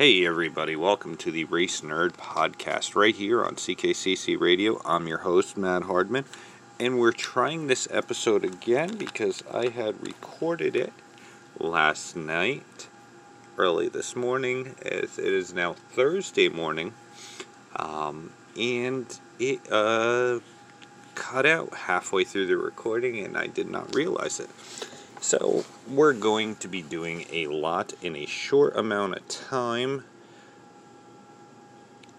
Hey, everybody, welcome to the Race Nerd podcast right here on CKCC Radio. I'm your host, Matt Hardman, and we're trying this episode again because I had recorded it last night, early this morning, as it is now Thursday morning, um, and it uh, cut out halfway through the recording, and I did not realize it. So, we're going to be doing a lot in a short amount of time.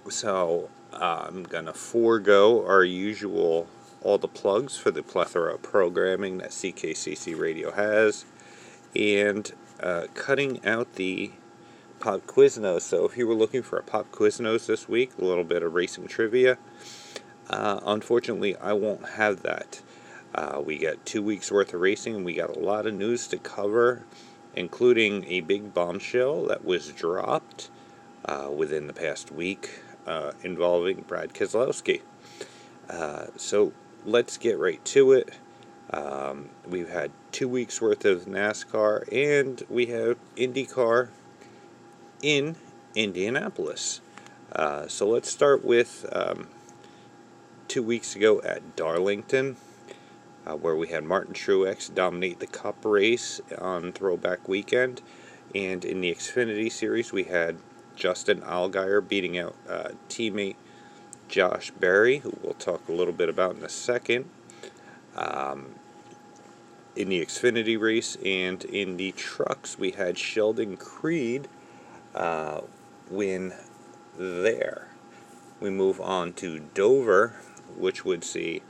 So, uh, I'm going to forego our usual all the plugs for the plethora of programming that CKCC Radio has and uh, cutting out the Pop Quiznos. So, if you were looking for a Pop Quiznos this week, a little bit of racing trivia, uh, unfortunately, I won't have that. Uh, we got two weeks worth of racing, we got a lot of news to cover, including a big bombshell that was dropped uh, within the past week uh, involving Brad Keselowski. Uh, so let's get right to it. Um, we've had two weeks worth of NASCAR, and we have IndyCar in Indianapolis. Uh, so let's start with um, two weeks ago at Darlington uh, where we had Martin Truex dominate the Cup race on Throwback Weekend. And in the Xfinity Series, we had Justin Allgaier beating out uh, teammate Josh Berry, who we'll talk a little bit about in a second. Um, in the Xfinity race and in the trucks, we had Sheldon Creed uh, win there. We move on to Dover, which would see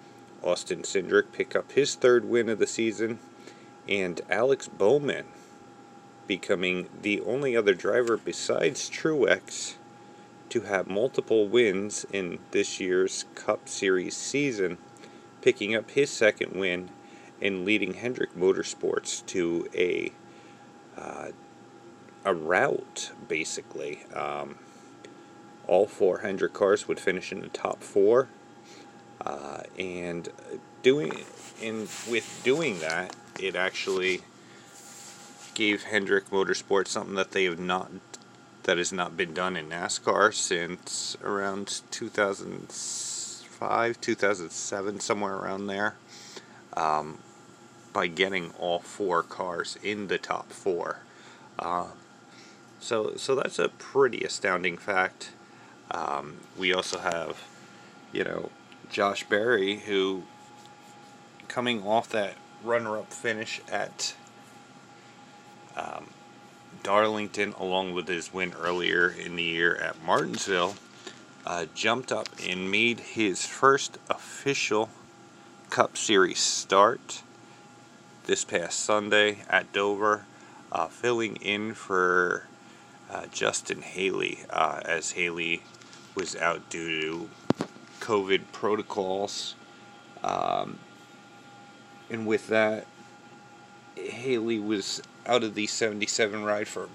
Austin Cindric pick up his third win of the season, and Alex Bowman becoming the only other driver besides Truex to have multiple wins in this year's Cup Series season, picking up his second win and leading Hendrick Motorsports to a uh, a rout basically. Um, all four Hendrick cars would finish in the top four uh, and doing and with doing that, it actually gave Hendrick Motorsports something that they have not that has not been done in NASCAR since around 2005, 2007, somewhere around there. Um, by getting all four cars in the top four. Uh, so, so that's a pretty astounding fact. Um, we also have, you know, Josh Berry, who coming off that runner-up finish at um, Darlington, along with his win earlier in the year at Martinsville, uh, jumped up and made his first official Cup Series start this past Sunday at Dover, uh, filling in for uh, Justin Haley uh, as Haley was out due to COVID protocols. Um, and with that, Haley was out of the 77 ride for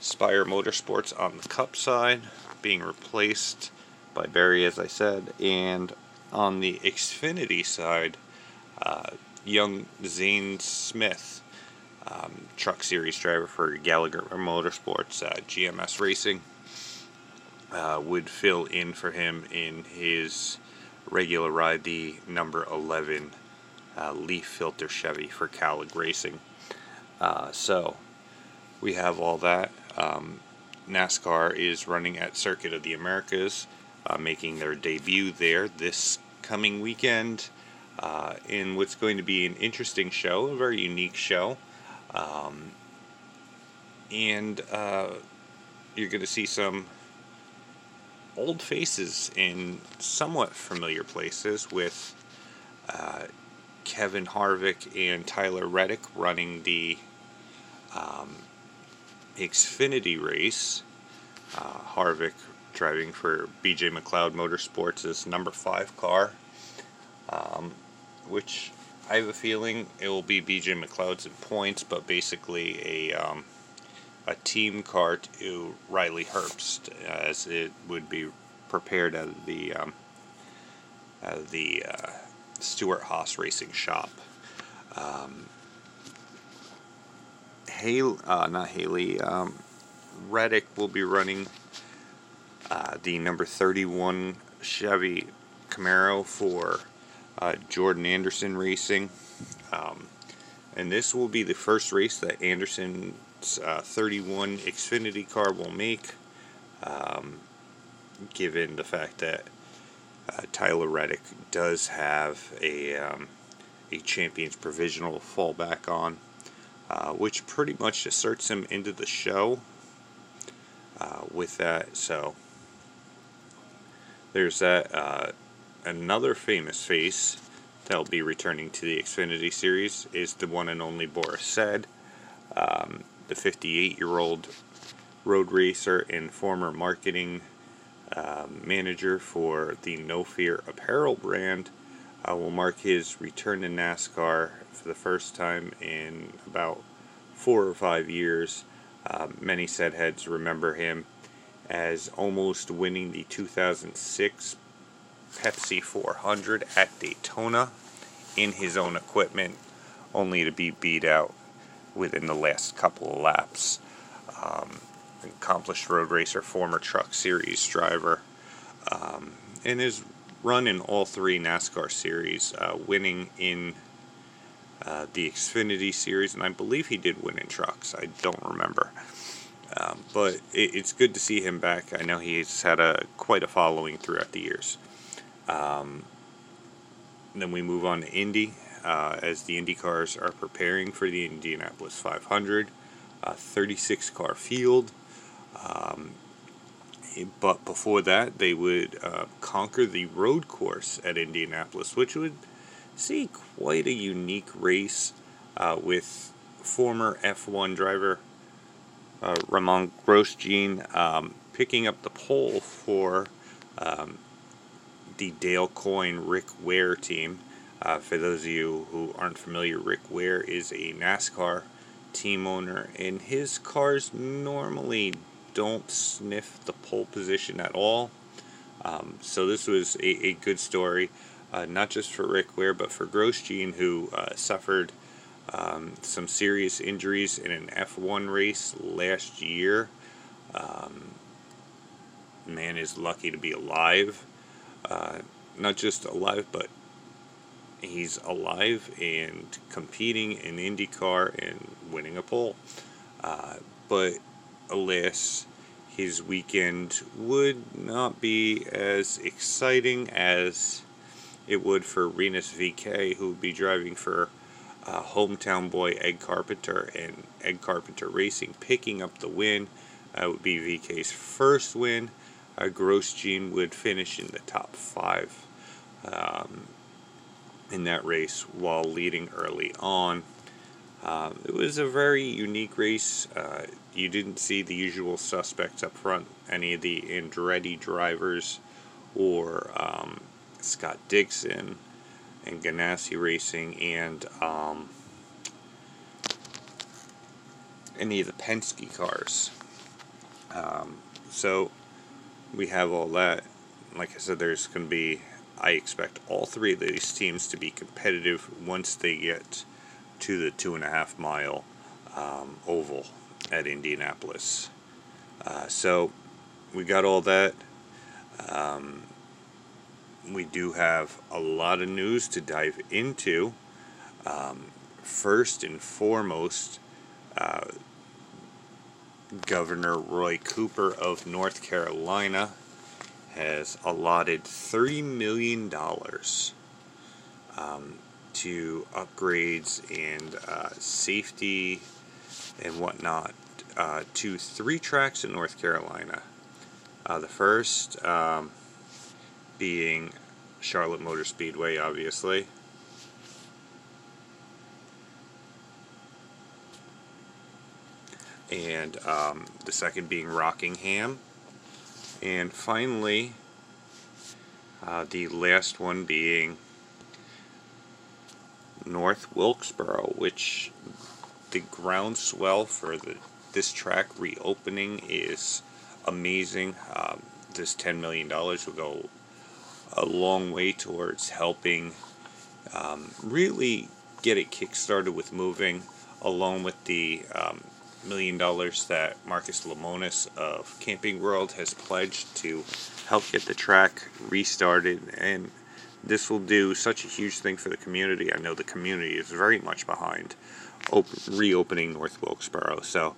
Spire Motorsports on the Cup side, being replaced by Berry, as I said. And on the Xfinity side, uh, young Zane Smith, um, truck series driver for Gallagher Motorsports, uh, GMS Racing uh, would fill in for him in his regular ride, the number 11 uh, LeafFilter Chevy for Kaulig Racing. Uh, so we have all that. Um, NASCAR is running at Circuit of the Americas, uh, making their debut there this coming weekend uh, in what's going to be an interesting show, a very unique show. Um, and you're going to see some old faces in somewhat familiar places with uh, Kevin Harvick and Tyler Reddick running the um, Xfinity race. Uh, Harvick driving for BJ McLeod Motorsports' is number five car, um, which I have a feeling it will be BJ McLeod's in points, but basically a um, a team car to Riley Herbst, as it would be prepared of the um, out the uh, Stewart-Haas Racing shop. Um, Haley, uh, not Haley, um, Reddick will be running uh, the number 31 Chevy Camaro for uh, Jordan Anderson Racing. Um, and this will be the first race that Uh, 31 Xfinity car will make, um, given the fact that uh, Tyler Reddick does have a, um, a Champions Provisional fallback on, uh, which pretty much asserts him into the show uh, with that. So there's that. Uh, another famous face that'll be returning to the Xfinity Series is the one and only Boris Said, um, the 58 year old road racer and former marketing um, manager for the No Fear apparel brand. Uh, will mark his return to NASCAR for the first time in about four or five years. Uh, many set heads remember him as almost winning the 2006 Pepsi 400 at Daytona in his own equipment, only to be beat out within the last couple of laps. Um, accomplished road racer, former Truck Series driver, um, and has run in all three NASCAR series, uh, winning in uh, the Xfinity series, and I believe he did win in trucks. I don't remember. Um, but it, it's good to see him back. I know he's had a quite a following throughout the years. Um, then we move on to Indy uh, as the Indy cars are preparing for the Indianapolis 500, a 36 car field. Um, but before that, they would uh, conquer the road course at Indianapolis, which would see quite a unique race uh, with former F1 driver uh, Romain Grosjean um, picking up the pole for um, the Dale Coyne Rick Ware team. Uh, for those of you who aren't familiar, Rick Ware is a NASCAR team owner, and his cars normally don't sniff the pole position at all. Um, so this was a, a good story, uh, not just for Rick Ware, but for Grosjean, who uh, suffered um, some serious injuries in an F1 race last year. Um, man is lucky to be alive. Uh, not just alive, but he's alive and competing in IndyCar and winning a pole. Uh, but alas, his weekend would not be as exciting as it would for Rinus VeeKay, who would be driving for uh, hometown boy Ed Carpenter and Ed Carpenter Racing picking up the win. That would be VeeKay's first win. Uh, Grosjean would finish in the top five um, in that race while leading early on. Um, it was a very unique race. Uh, you didn't see the usual suspects up front, any of the Andretti drivers or um, Scott Dixon and Ganassi Racing and um, any of the Penske cars. Um, so we have all that. Like I said, there's going to be, I expect all three of these teams to be competitive once they get to the two and a half mile um, oval at Indianapolis. Uh, so we got all that. Um, we do have a lot of news to dive into. Um, first and foremost, uh, Governor Roy Cooper of North Carolina has allotted $30 million um, to upgrades and uh, safety and whatnot uh, to three tracks in North Carolina. Uh, the first um, being Charlotte Motor Speedway, obviously. And um, the second being Rockingham. And finally, uh, the last one being North Wilkesboro, which the groundswell for the this track reopening is amazing. Um, this $10 million will go a long way towards helping um, really get it kickstarted with moving, along with the um, million dollars that Marcus Lemonis of Camping World has pledged to help get the track restarted, and this will do such a huge thing for the community. I know the community is very much behind open, reopening North Wilkesboro. So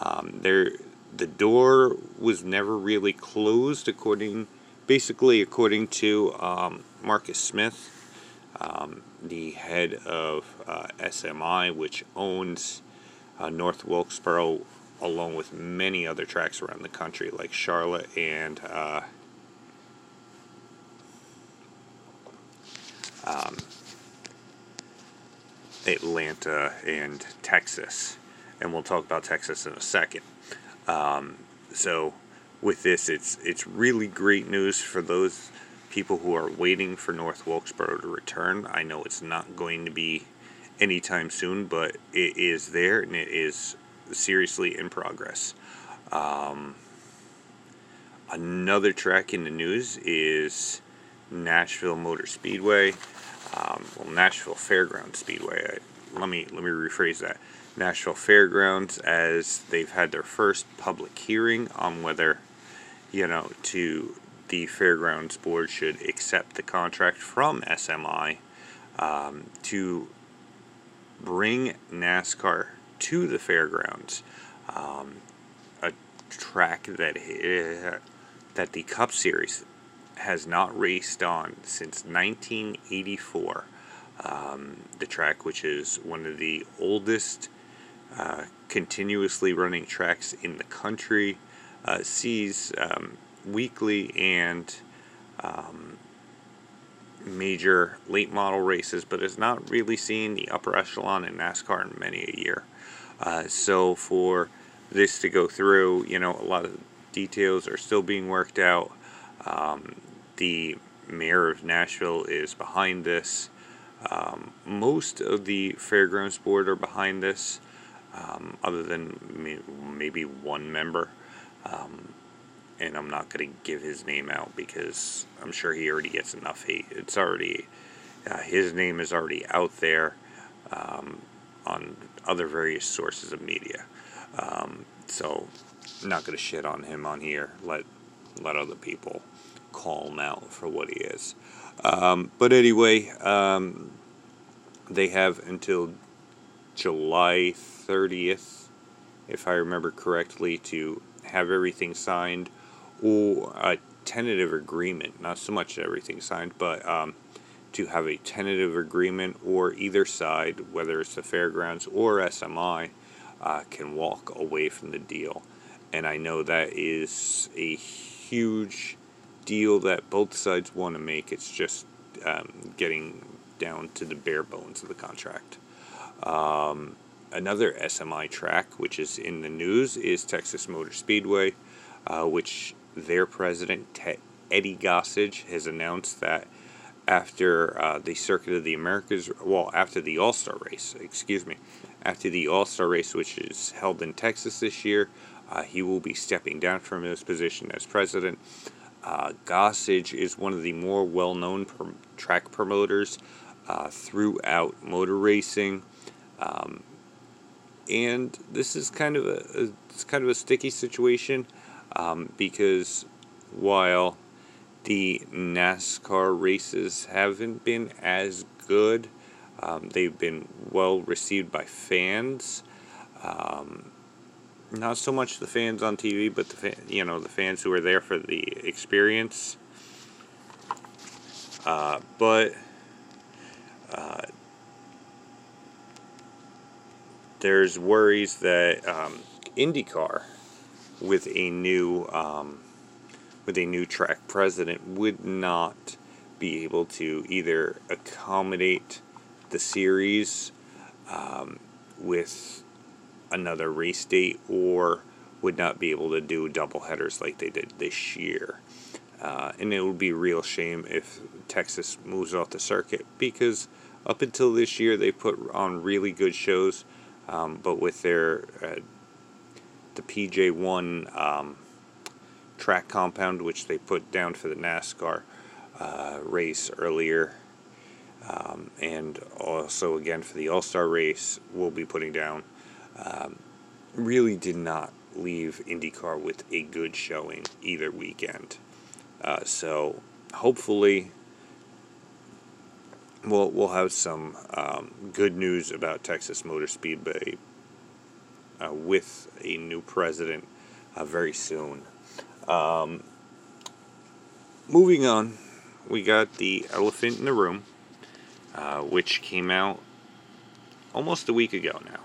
um, there, the door was never really closed, according, basically according to um, Marcus Smith, um, the head of uh, SMI, which owns uh, North Wilkesboro, along with many other tracks around the country, like Charlotte and uh, um, Atlanta and Texas. And we'll talk about Texas in a second. Um, so, with this, it's it's really great news for those people who are waiting for North Wilkesboro to return. I know it's not going to be anytime soon, but it is there and it is seriously in progress. Um, another track in the news is Nashville Motor Speedway. Um, well, Nashville Fairgrounds Speedway. let me let me rephrase that. Nashville Fairgrounds, as they've had their first public hearing on whether, you know, to the fairgrounds board should accept the contract from SMI um, to bring NASCAR to the fairgrounds, um, a track that uh, that the Cup Series has not raced on since 1984. Um, the track, which is one of the oldest uh, continuously running tracks in the country, uh, sees um, weekly and um, major late model races, but is not really seen the upper echelon in NASCAR in many a year. Uh, so for this to go through, you know, a lot of details are still being worked out. Um, the mayor of Nashville is behind this. Um, most of the fairgrounds board are behind this, um, other than maybe one member. Um, and I'm not going to give his name out because I'm sure he already gets enough hate. It's already uh, his name is already out there um, on other various sources of media. Um, so, not going to shit on him on here. Let let other people call him out for what he is. Um, but anyway, um, they have until July 30th, if I remember correctly, to have everything signed or a tentative agreement, not so much everything signed, but um, to have a tentative agreement or either side, whether it's the fairgrounds or SMI, uh, can walk away from the deal. And I know that is a huge deal that both sides want to make. It's just um, getting down to the bare bones of the contract. Um, another SMI track, which is in the news, is Texas Motor Speedway, uh, which their president, Te- Eddie Gossage, has announced that after uh, the Circuit of the Americas, well, after the All Star race, excuse me, after the All Star race, which is held in Texas this year, uh, he will be stepping down from his position as president. Uh, Gossage is one of the more well known pr- track promoters uh, throughout motor racing. Um, and this is kind of a, a, it's kind of a sticky situation um, because while the NASCAR races haven't been as good, um, they've been well received by fans. Um, not so much the fans on TV, but the you know the fans who are there for the experience. Uh, but uh, there's worries that um, IndyCar with a new um, with a new track president would not be able to either accommodate the series um, with another race date or would not be able to do double headers like they did this year. Uh, and it would be a real shame if Texas moves off the circuit because up until this year they put on really good shows, um, but with their uh, the PJ1 um, track compound, which they put down for the NASCAR uh, race earlier. Um, and also, again, for the All Star race, we'll be putting down. Um, really did not leave IndyCar with a good showing either weekend. Uh, so hopefully we'll we'll have some um, good news about Texas Motor Speedway uh, with a new president uh, very soon. Um, moving on, we got the elephant in the room, uh, which came out almost a week ago now.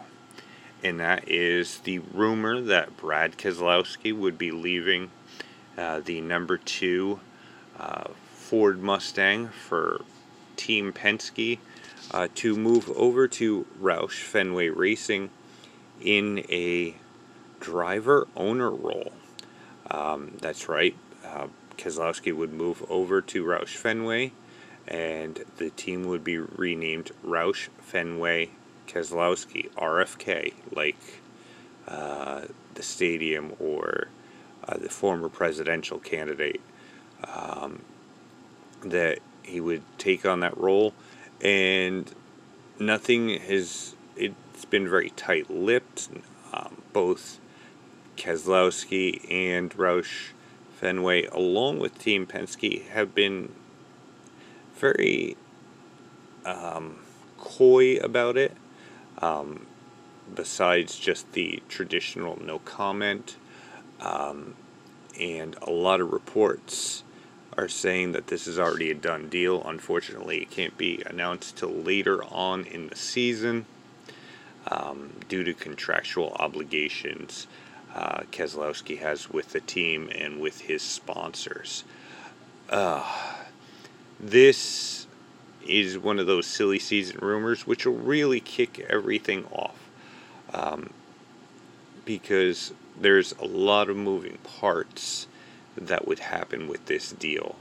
And that is the rumor that Brad Keselowski would be leaving uh, the number two uh, Ford Mustang for Team Penske uh, to move over to Roush Fenway Racing in a driver owner role. Um, that's right. Uh, Keselowski would move over to Roush Fenway, and the team would be renamed Roush Fenway Keselowski, RFK, like uh, the stadium or uh, the former presidential candidate. Um, that he would take on that role, and nothing has. It's been very tight-lipped. Um, both Keselowski and Roush Fenway, along with Team Penske, have been very um, coy about it. Um, besides just the traditional no comment, um, and a lot of reports are saying that this is already a done deal. Unfortunately, it can't be announced till later on in the season um, due to contractual obligations uh, Keselowski has with the team and with his sponsors. Uh, this is one of those silly season rumors which will really kick everything off um, because there's a lot of moving parts that would happen with this deal.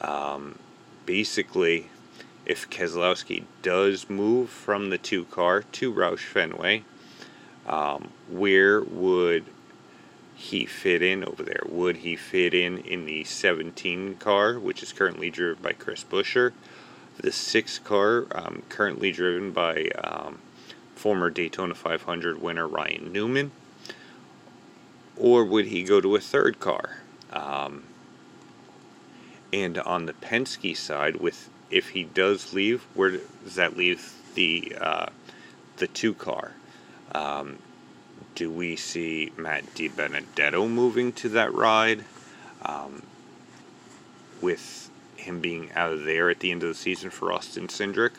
Um, basically, if Keselowski does move from the two car to Roush Fenway, um, where would he fit in over there? Would he fit in in the 17 car, which is currently driven by Chris Buescher? The 6 car, um, currently driven by um, former Daytona 500 winner Ryan Newman? Or would he go to a third car? Um, and on the Penske side, with if he does leave, where does that leave the uh, the two car? Um, do we see Matt DiBenedetto moving to that ride? Um, with him being out of there at the end of the season for Austin Cindric?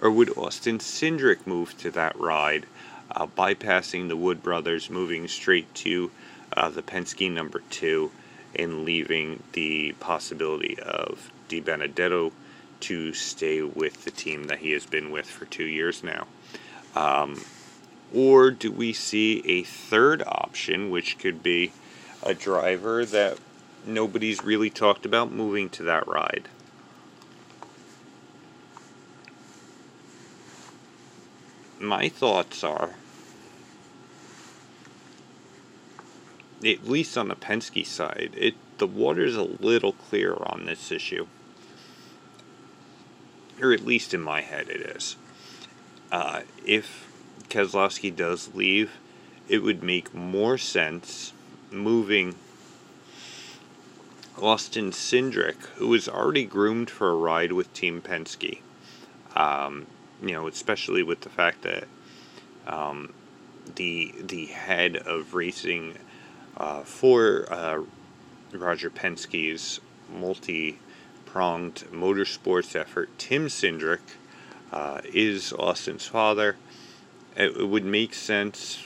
Or would Austin Cindric move to that ride, uh, bypassing the Wood brothers, moving straight to uh, the Penske number two, and leaving the possibility of DiBenedetto to stay with the team that he has been with for two years now? Um, or do we see a third option, which could be a driver that nobody's really talked about moving to that ride? My thoughts are at least on the Penske side, it the water's a little clearer on this issue. Or at least in my head it is. Uh, if Keselowski does leave, it would make more sense moving Austin Cindric, who was already groomed for a ride with Team Penske. Um, you know, especially with the fact that um, the the head of racing uh, for uh, Roger Penske's multi pronged motorsports effort, Tim Cindric uh, is Austin's father. It, it, would make sense,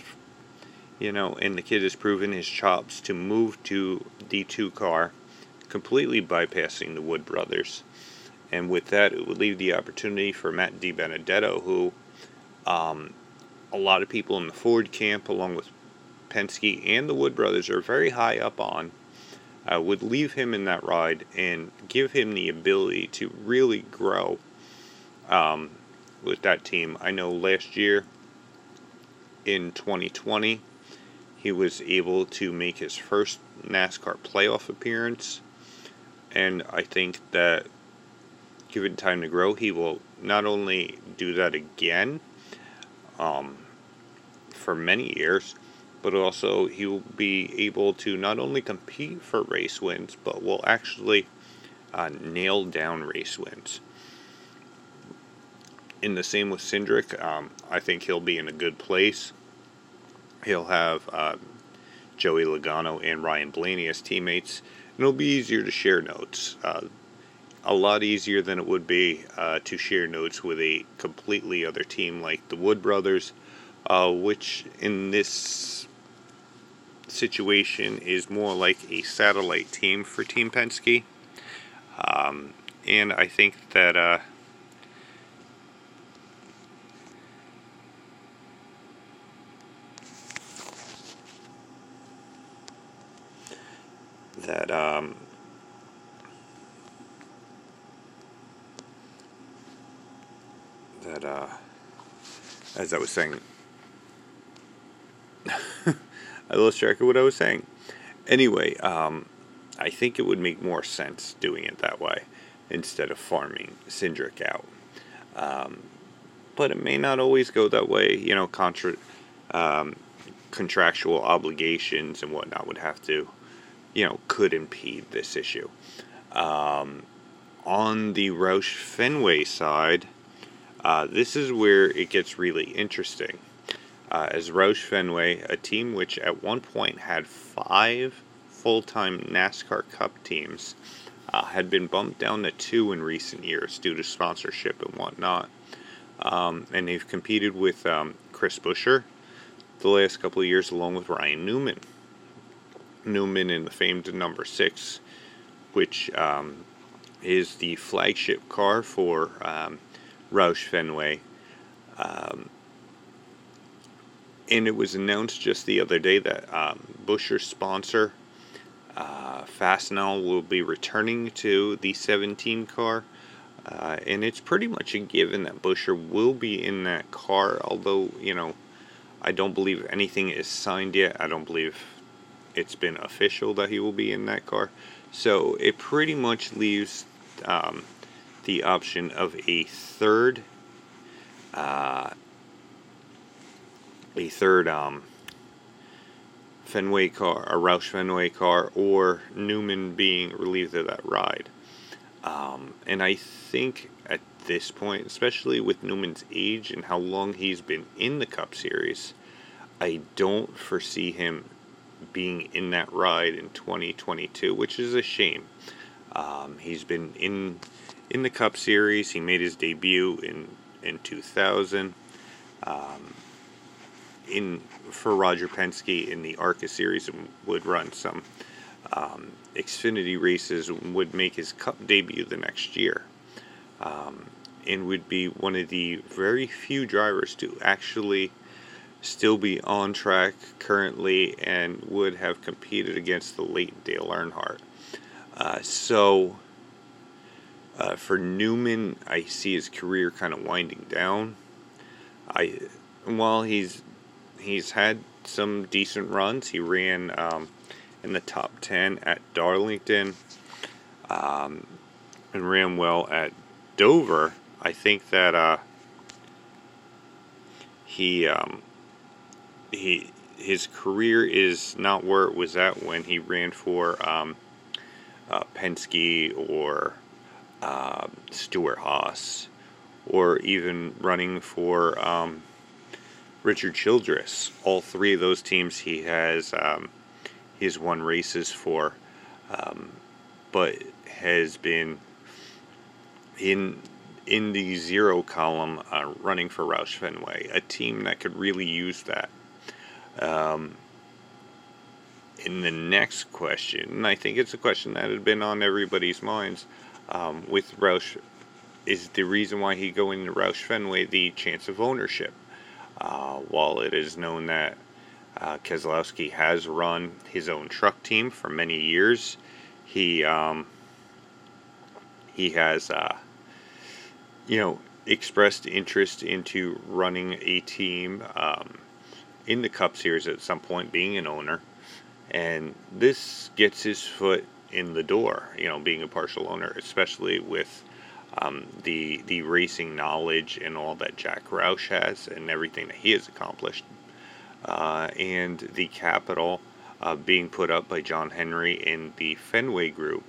you know, and the kid has proven his chops to move to D2 car, completely bypassing the Wood brothers. And with that, it would leave the opportunity for Matt DiBenedetto, who um, a lot of people in the Ford camp, along with Penske and the Wood brothers are very high up on, uh, would leave him in that ride and give him the ability to really grow um, with that team. I know last year in 2020, he was able to make his first NASCAR playoff appearance, and I think that given time to grow, he will not only do that again um, for many years, but also he will be able to not only compete for race wins, but will actually uh, nail down race wins. In the same with Cindric, um, I think he'll be in a good place. He'll have uh, Joey Logano and Ryan Blaney as teammates, and it'll be easier to share notes. Uh, a lot easier than it would be uh, to share notes with a completely other team like the Wood Brothers, uh, which in this situation is more like a satellite team for Team Penske. Um, and I think that uh, that um, that uh, as I was saying I lost track of what I was saying. Anyway, um, I think it would make more sense doing it that way instead of farming Cindric out. Um, but it may not always go that way. You know, contra- um, contractual obligations and whatnot would have to, you know, could impede this issue. Um, on the Roush Fenway side, uh, this is where it gets really interesting uh, as Roush Fenway, a team which at one point had five full time NASCAR Cup teams, uh, had been bumped down to two in recent years due to sponsorship and whatnot. Um, and they've competed with um, Chris Buescher the last couple of years, along with Ryan Newman. Newman in the famed number six, which um, is the flagship car for um, Roush Fenway. And it was announced just the other day that um, sponsor, uh, Fastenal, will be returning to the 17 car. Uh, and it's pretty much a given that Buescher will be in that car, although, you know, I don't believe anything is signed yet. I don't believe it's been official that he will be in that car. So it pretty much leaves um, the option of a third uh, a third um, Fenway car, a Roush Fenway car, or Newman being relieved of that ride. Um, and I think at this point, especially with Newman's age and how long he's been in the Cup Series, I don't foresee him being in that ride in 2022, which is a shame. Um, he's been in in the Cup Series. He made his debut in in 2000. Um, in for Roger Penske in the ARCA series and would run some um, Xfinity races would make his Cup debut the next year. Um, and would be one of the very few drivers to actually still be on track currently and would have competed against the late Dale Earnhardt. Uh, so uh, for Newman, I see his career kind of winding down. I while he's he's had some decent runs. He ran um, in the top 10 at Darlington um, and ran well at Dover. I think that uh, he um, he his career is not where it was at when he ran for um, uh, Penske or uh, Stewart-Haas or even running for um, Richard Childress. All three of those teams he has um, he's won races for, um, but has been in in the zero column uh, running for Roush Fenway, a team that could really use that. Um, in the next question, I think it's a question that had been on everybody's minds um, with Roush, is the reason why he going to Roush Fenway the chance of ownership. Uh, while it is known that uh, Keselowski has run his own truck team for many years, he um, he has uh, you know expressed interest into running a team um, in the Cup Series at some point, being an owner, and this gets his foot in the door. You know, being a partial owner, especially with um, the the racing knowledge and all that Jack Roush has and everything that he has accomplished. uh, and the capital uh, being put up by John Henry in the Fenway Group.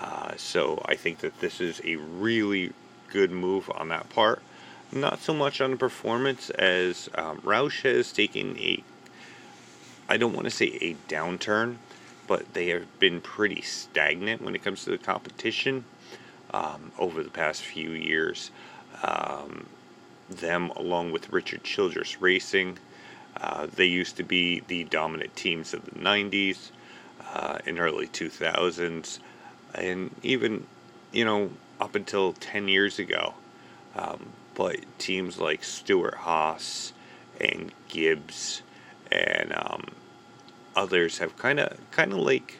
Uh, so I think that this is a really good move on that part. Not so much on the performance as um, Roush has taken a, I don't want to say a downturn, but they have been pretty stagnant when it comes to the competition um, over the past few years. Um, them, along with Richard Childress Racing, uh, they used to be the dominant teams of the 90s uh, and early 2000s, and even, you know, up until 10 years ago. Um, but teams like Stewart-Haas and Gibbs and um, others have kind of kind of like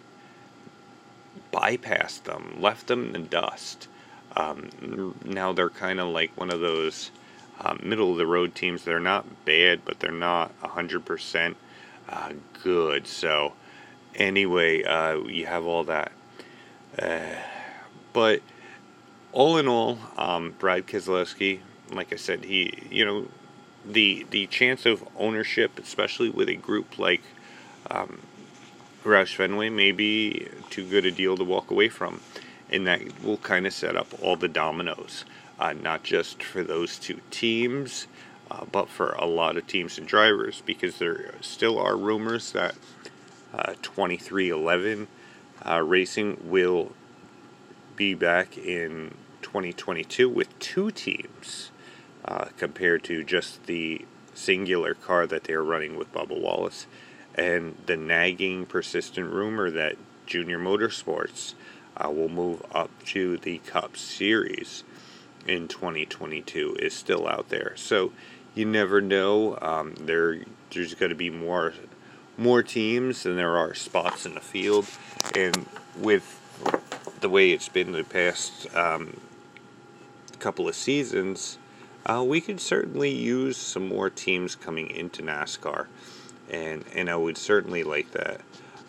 bypassed them, left them in the dust. Um, now they're kind of like one of those uh, middle of the road teams. They're not bad, but they're not 100% uh, good. So, anyway, uh, you have all that. Uh, but all in all, um, Brad Keselowski, like I said, he, you know, the the chance of ownership, especially with a group like um, Roush Fenway, may be too good a deal to walk away from, and that will kind of set up all the dominoes uh, not just for those two teams, uh, but for a lot of teams and drivers, because there still are rumors that uh, 23XI uh, Racing will be back in 2022 with two teams uh, compared to just the singular car that they're running with Bubba Wallace. And the nagging, persistent rumor that Junior Motorsports uh, will move up to the Cup Series in 2022 is still out there. So you never know. Um, there, there's going to be more more teams than there are spots in the field, and with the way it's been the past um, couple of seasons, uh, we could certainly use some more teams coming into NASCAR, and and I would certainly like that.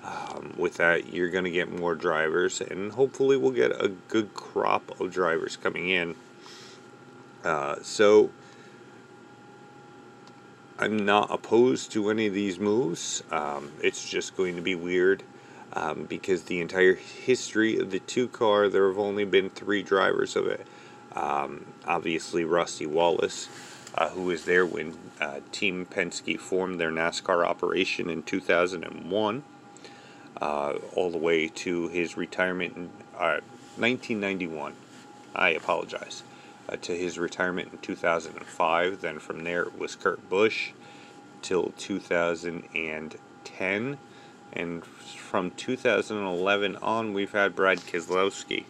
Um, with that, you're going to get more drivers, and hopefully, we'll get a good crop of drivers coming in. Uh, so I'm not opposed to any of these moves. Um, it's just going to be weird um, because the entire history of the two car, there have only been three drivers of it. Um, obviously, Rusty Wallace, uh, who was there when uh, Team Penske formed their NASCAR operation in 2001, uh, all the way to his retirement in 1991. Uh, I apologize uh, to his retirement in 2005. Then from there it was Kurt Busch till 2010. And from 2011 on, we've had Brad Keselowski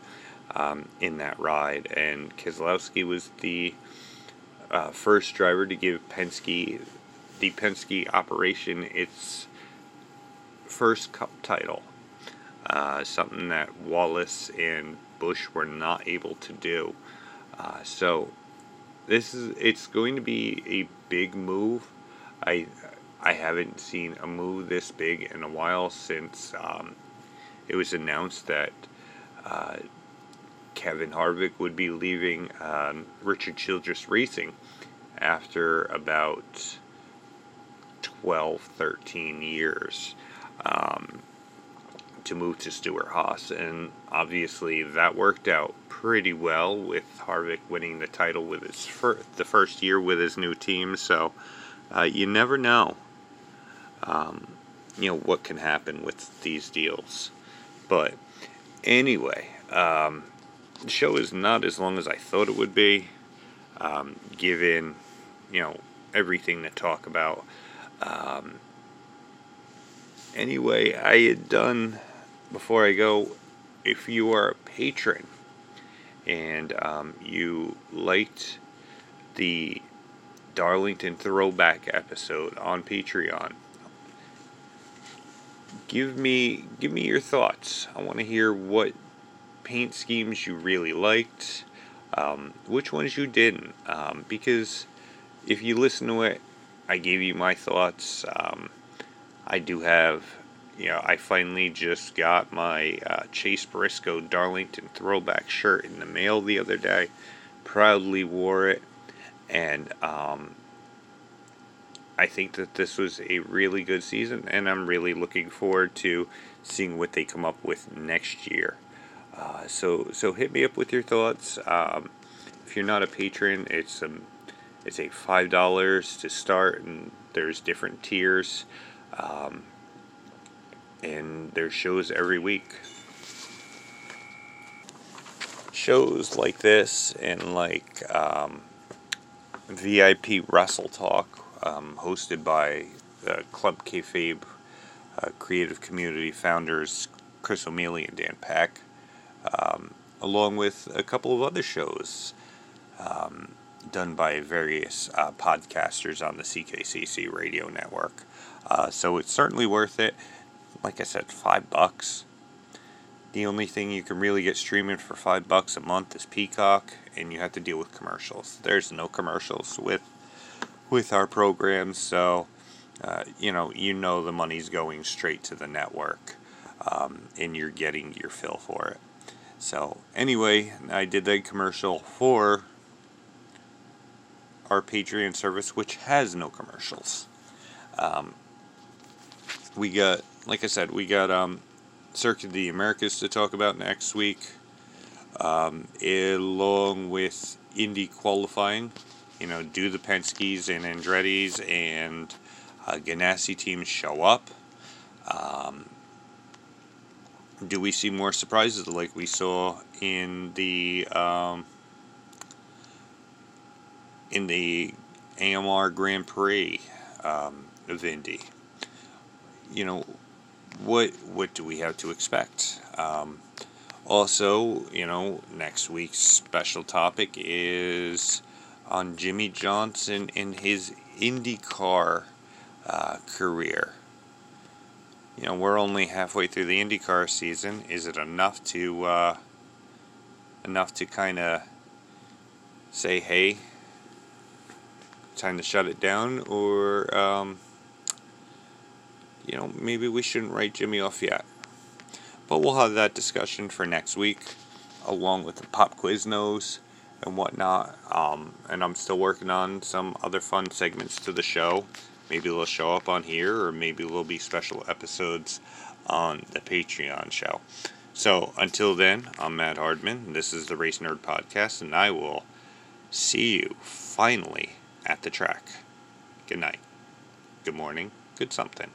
um, in that ride. And Keselowski was the uh, first driver to give Penske, the Penske operation, its first cup title. Uh, something that Wallace and Busch were not able to do. Uh, so this is it's going to be a big move. I I haven't seen a move this big in a while since um, it was announced that uh, Kevin Harvick would be leaving um, Richard Childress Racing after about 12, 13 years. Um, to move to Stewart-Haas, and obviously that worked out pretty well with Harvick winning the title with his fir- the first year with his new team. So uh, you never know, um, you know what can happen with these deals. But anyway, um, the show is not as long as I thought it would be, um, given you know everything to talk about. Um, anyway, I had done before I go, if you are a patron and um, you liked the Darlington throwback episode on Patreon, give me give me your thoughts. I want to hear what paint schemes you really liked, um, which ones you didn't, um, because if you listen to it, I gave you my thoughts. Um, I do have you know, I finally just got my uh, Chase Briscoe Darlington throwback shirt in the mail the other day. Proudly wore it, and um, I think that this was a really good season, and I'm really looking forward to seeing what they come up with next year. Uh, so so hit me up with your thoughts. Um, if you're not a patron, it's um, it's a five dollars to start, and there's different tiers, um, and there's shows every week. Shows like this and like um, VIP Wrestle Talk, um, hosted by uh, Club Kayfabe uh, creative community founders Chris O'Mealy and Dan Pack, um, along with a couple of other shows um, done by various uh, podcasters on the CKCC radio network. Uh, so it's certainly worth it. Like I said, five bucks. The only thing you can really get streaming for five bucks a month is Peacock, and you have to deal with commercials. There's no commercials with with our programs, so uh, you know you know the money's going straight to the network, um, and you're getting your fill for it. So anyway, I did that commercial for our Patreon service, which has no commercials. Um, we got, like I said, we got um, Circuit of the Americas to talk about next week, um, along with Indy qualifying. You know, do the Penske's and Andretti's and uh, Ganassi teams show up? Um, do we see more surprises like we saw in the um, in the GMR Grand Prix um, of Indy. You know, what what do we have to expect? Um, also, you know, next week's special topic is on Jimmie Johnson and his IndyCar uh, career. You know, we're only halfway through the IndyCar season. Is it enough to uh, enough to kind of say, hey, time to shut it down, or um, you know maybe we shouldn't write Jimmie off yet. But we'll have that discussion for next week, along with the pop Quiznos and whatnot. Um, and I'm still working on some other fun segments to the show. Maybe they'll show up on here, or maybe there'll be special episodes on the Patreon show. So until then, I'm Matt Hardman. This is the Race Nerd Podcast, and I will see you finally at the track. Good night. Good morning. Good something.